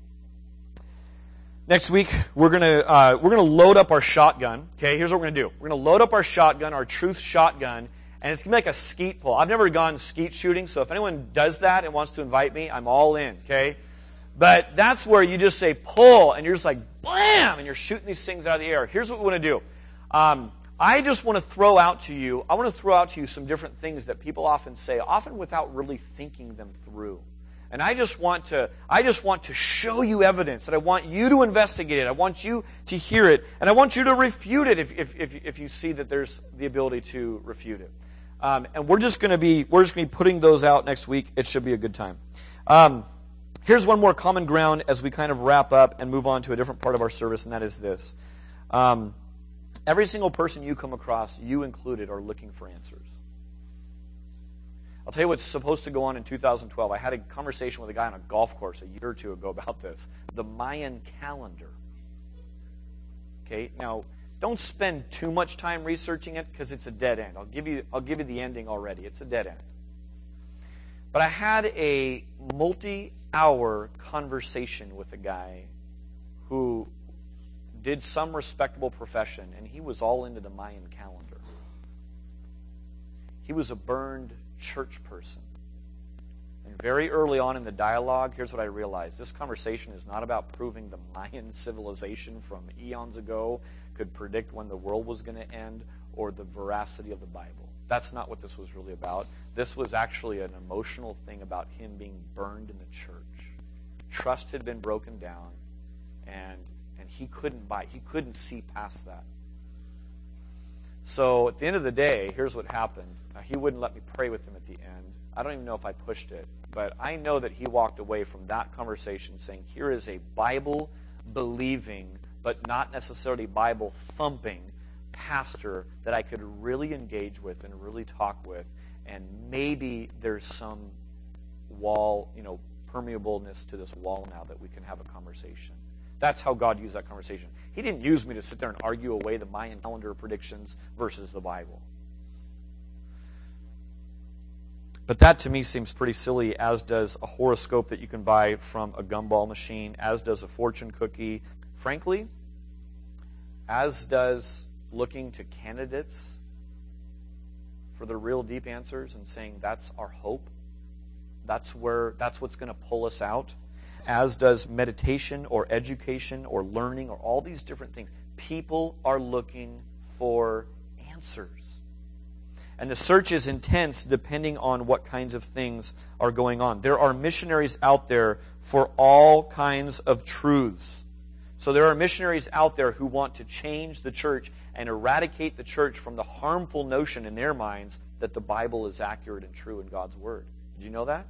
Next week, we're gonna uh, we're gonna load up our shotgun. Okay, here's what we're gonna do. We're gonna load up our shotgun, our Truth shotgun, and it's gonna be like a skeet pull. I've never gone skeet shooting, so if anyone does that and wants to invite me, I'm all in. Okay, but that's where you just say pull, and you're just like blam, and you're shooting these things out of the air. Here's what we want to do. Um, I just want to throw out to you, I want to throw out to you some different things that people often say, often without really thinking them through. And I just want to, I just want to show you evidence that I want you to investigate it. I want you to hear it. And I want you to refute it if, if, if, if you see that there's the ability to refute it. Um, and we're just going to be, we're just going to be putting those out next week. It should be a good time. Um, Here's one more common ground as we kind of wrap up and move on to a different part of our service, and that is this. Um, every single person you come across, you included, are looking for answers. I'll tell you what's supposed to go on in 2012. I had a conversation with a guy on a golf course a year or two ago about this the Mayan calendar. Okay, now don't spend too much time researching it because it's a dead end. I'll give you I'll give you the ending already. It's a dead end. But I had a multi-hour conversation with a guy who did some respectable profession and he was all into the Mayan calendar. He was a burned church person. And very early on in the dialogue, here's what I realized. This conversation is not about proving the Mayan civilization from eons ago could predict when the world was going to end or the veracity of the Bible. That's not what this was really about. This was actually an emotional thing about him being burned in the church. Trust had been broken down, and, and he couldn't buy, he couldn't see past that. So at the end of the day, here's what happened. he wouldn't let me pray with him at the end. I don't even know if I pushed it, but I know that he walked away from that conversation saying, Here is a Bible believing, but not necessarily Bible thumping pastor that I could really engage with and really talk with. And maybe there's some wall, you know, permeableness to this wall now that we can have a conversation. That's how God used that conversation. He didn't use me to sit there and argue away the Mayan calendar predictions versus the Bible. But that to me seems pretty silly, as does a horoscope that you can buy from a gumball machine, as does a fortune cookie. Frankly, as does looking to candidates for the real deep answers and saying that's our hope. That's where that's what's going to pull us out as does meditation or education or learning or all these different things. People are looking for answers. And the search is intense depending on what kinds of things are going on. There are missionaries out there for all kinds of truths. So there are missionaries out there who want to change the church and eradicate the church from the harmful notion in their minds that the Bible is accurate and true in God's Word. Did you know that?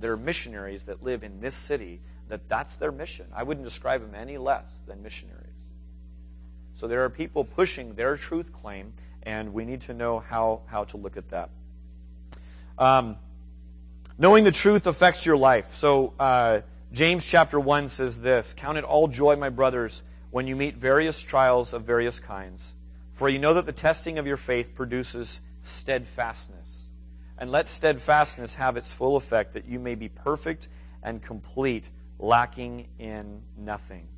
There are missionaries that live in this city that that's their mission. I wouldn't describe them any less than missionaries. So there are people pushing their truth claim, and we need to know how, how to look at that. Um, knowing the truth affects your life. So uh, James chapter 1 says this Count it all joy, my brothers, when you meet various trials of various kinds. For you know that the testing of your faith produces steadfastness and let steadfastness have its full effect, that you may be perfect and complete, lacking in nothing.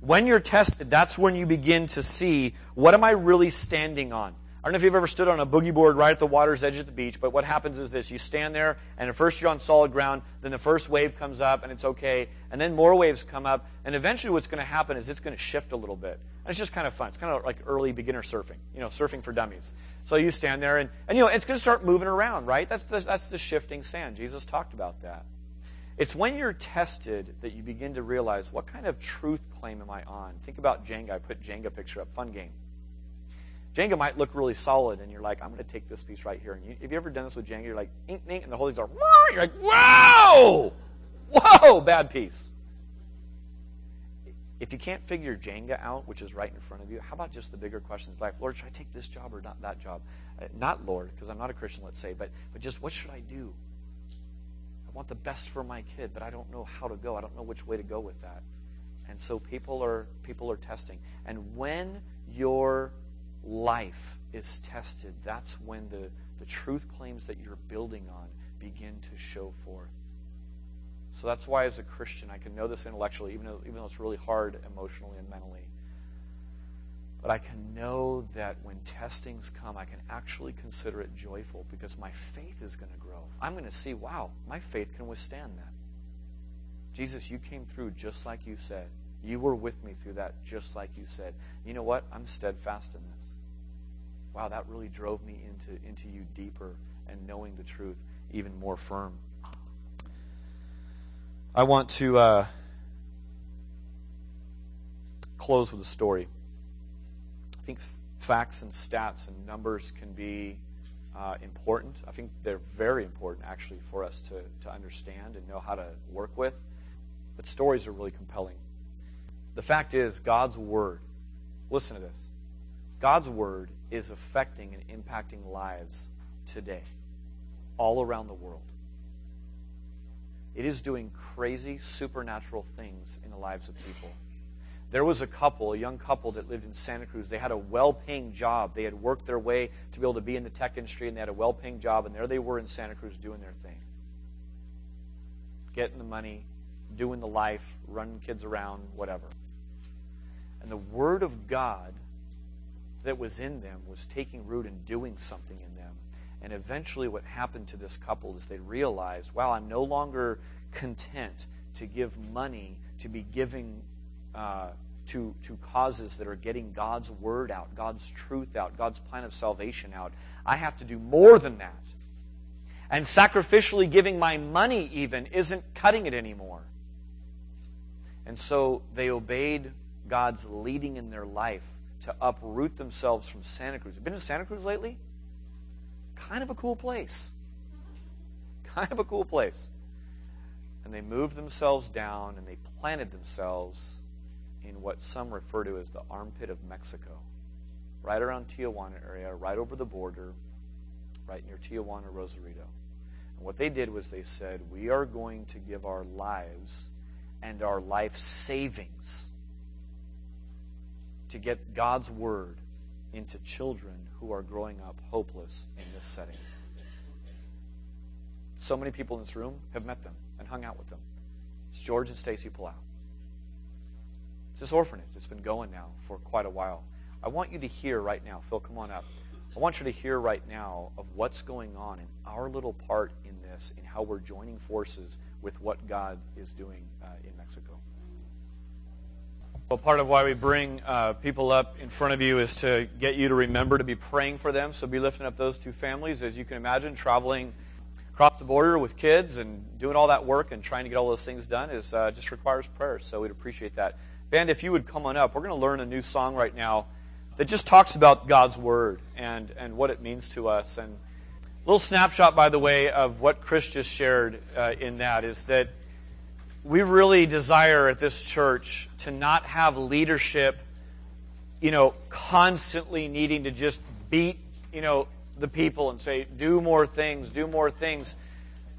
When you're tested, that's when you begin to see what am I really standing on? I don't know if you've ever stood on a boogie board right at the water's edge at the beach, but what happens is this. You stand there, and at first you're on solid ground, then the first wave comes up, and it's okay, and then more waves come up, and eventually what's going to happen is it's going to shift a little bit. And it's just kind of fun. It's kind of like early beginner surfing, you know, surfing for dummies. So you stand there, and, and you know, it's going to start moving around, right? That's the, that's the shifting sand. Jesus talked about that. It's when you're tested that you begin to realize what kind of truth claim am I on? Think about Jenga. I put Jenga picture up. Fun game. Jenga might look really solid, and you're like, I'm going to take this piece right here. And you, have you ever done this with Jenga? You're like, ink, ink, and the whole thing's are, you're like, whoa, whoa, bad piece. If you can't figure Jenga out, which is right in front of you, how about just the bigger questions of life? Lord, should I take this job or not that job? Uh, not Lord, because I'm not a Christian, let's say, but, but just what should I do? I want the best for my kid, but I don't know how to go. I don't know which way to go with that. And so people are people are testing. And when you're life is tested, that's when the, the truth claims that you're building on begin to show forth. So that's why, as a Christian, I can know this intellectually, even though, even though it's really hard emotionally and mentally. But I can know that when testings come, I can actually consider it joyful because my faith is going to grow. I'm going to see, wow, my faith can withstand that. Jesus, you came through just like you said. You were with me through that just like you said. You know what? I'm steadfast in this wow, that really drove me into, into you deeper and knowing the truth even more firm. I want to uh, close with a story. I think facts and stats and numbers can be uh, important. I think they're very important, actually, for us to, to understand and know how to work with. But stories are really compelling. The fact is, God's Word, listen to this God's Word is affecting and impacting lives today. all around the world. It is doing crazy supernatural things in the lives of people. There was a couple, a young couple that lived in Santa Cruz. They had a well paying job. They had worked their way to be able to be in the tech industry, and they had a well paying job, and there they were in Santa Cruz doing their thing. Getting the money, doing the life, running kids around, whatever. And the Word of God that was in them was taking root and doing something in them. And eventually, what happened to this couple is they realized, wow, I'm no longer content to give money, to be giving uh, to, to causes that are getting God's word out, God's truth out, God's plan of salvation out. I have to do more than that. And sacrificially giving my money, even, isn't cutting it anymore. And so they obeyed God's leading in their life to uproot themselves from Santa Cruz. Been to Santa Cruz lately? Kind of a cool place. Kind of a cool place. And they moved themselves down and they planted themselves in what some refer to as the armpit of Mexico, right around Tijuana area, right over the border, right near Tijuana, Rosarito. And what they did was they said, We are going to give our lives and our life savings to get God's word into children who are growing up hopeless in this setting. So many people in this room have met them and hung out with them. It's George and Stacy Palau. It's this orphanage It's been going now for quite a while. I want you to hear right now, Phil, come on up. I want you to hear right now of what's going on in our little part in this, in how we're joining forces with what God is doing uh, in Mexico. Well, part of why we bring uh, people up in front of you is to get you to remember to be praying for them. So be lifting up those two families, as you can imagine, traveling across the border with kids and doing all that work and trying to get all those things done is uh, just requires prayer. So we'd appreciate that. Band, if you would come on up, we're going to learn a new song right now that just talks about God's Word and, and what it means to us. And a little snapshot, by the way, of what Chris just shared uh, in that is that we really desire at this church to not have leadership, you know, constantly needing to just beat, you know, the people and say, do more things, do more things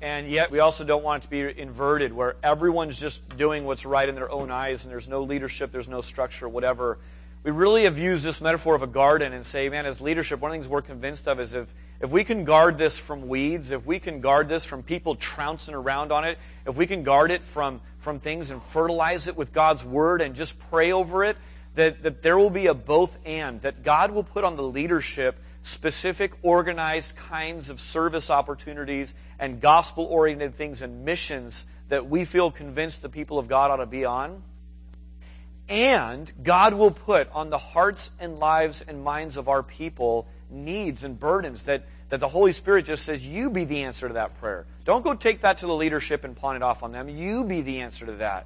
and yet we also don't want it to be inverted where everyone's just doing what's right in their own eyes and there's no leadership, there's no structure, whatever. We really have used this metaphor of a garden and say, man, as leadership, one of the things we're convinced of is if, if we can guard this from weeds, if we can guard this from people trouncing around on it, if we can guard it from, from things and fertilize it with God's word and just pray over it, that, that there will be a both and, that God will put on the leadership specific, organized kinds of service opportunities and gospel oriented things and missions that we feel convinced the people of God ought to be on. And God will put on the hearts and lives and minds of our people needs and burdens that, that the Holy Spirit just says, You be the answer to that prayer. Don't go take that to the leadership and pawn it off on them. You be the answer to that.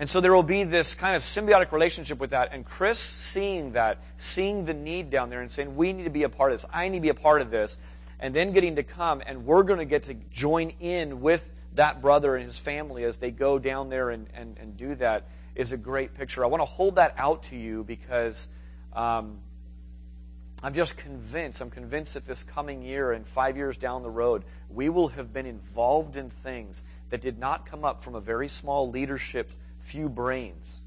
And so there will be this kind of symbiotic relationship with that. And Chris seeing that, seeing the need down there and saying, we need to be a part of this. I need to be a part of this. And then getting to come and we're going to get to join in with that brother and his family as they go down there and, and, and do that is a great picture. I want to hold that out to you because um, I'm just convinced, I'm convinced that this coming year and five years down the road, we will have been involved in things that did not come up from a very small leadership few brains,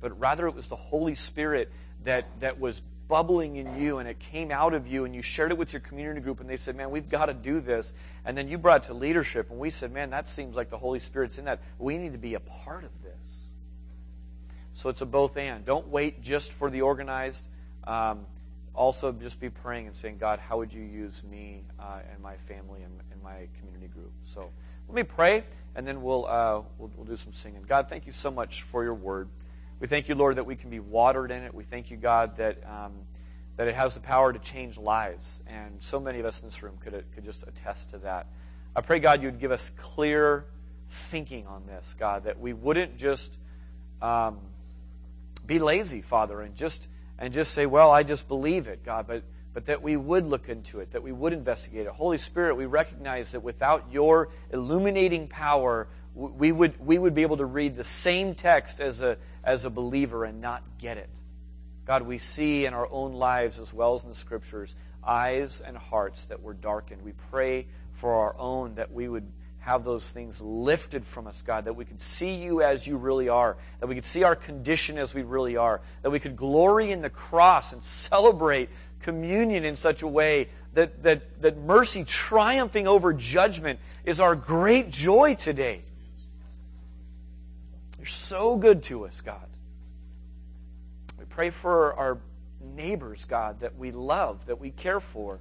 but rather it was the Holy Spirit that, that was bubbling in you and it came out of you and you shared it with your community group and they said, man, we've got to do this. And then you brought it to leadership and we said, man, that seems like the Holy Spirit's in that. We need to be a part of this. So it's a both and. Don't wait just for the organized. Um, also, just be praying and saying, God, how would you use me uh, and my family and, and my community group? So let me pray and then we'll, uh, we'll, we'll do some singing. God, thank you so much for your word. We thank you, Lord, that we can be watered in it. We thank you, God, that, um, that it has the power to change lives. And so many of us in this room could, could just attest to that. I pray, God, you'd give us clear thinking on this, God, that we wouldn't just um, be lazy, Father, and just, and just say, well, I just believe it, God, but but that we would look into it, that we would investigate it. Holy Spirit, we recognize that without your illuminating power, we would, we would be able to read the same text as a, as a believer and not get it. God, we see in our own lives as well as in the scriptures eyes and hearts that were darkened. We pray for our own that we would have those things lifted from us, God, that we could see you as you really are, that we could see our condition as we really are, that we could glory in the cross and celebrate communion in such a way that, that, that mercy triumphing over judgment is our great joy today. You're so good to us, God. We pray for our neighbors, God, that we love, that we care for.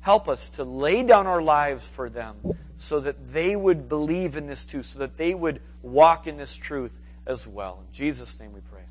Help us to lay down our lives for them so that they would believe in this too, so that they would walk in this truth as well. In Jesus' name we pray.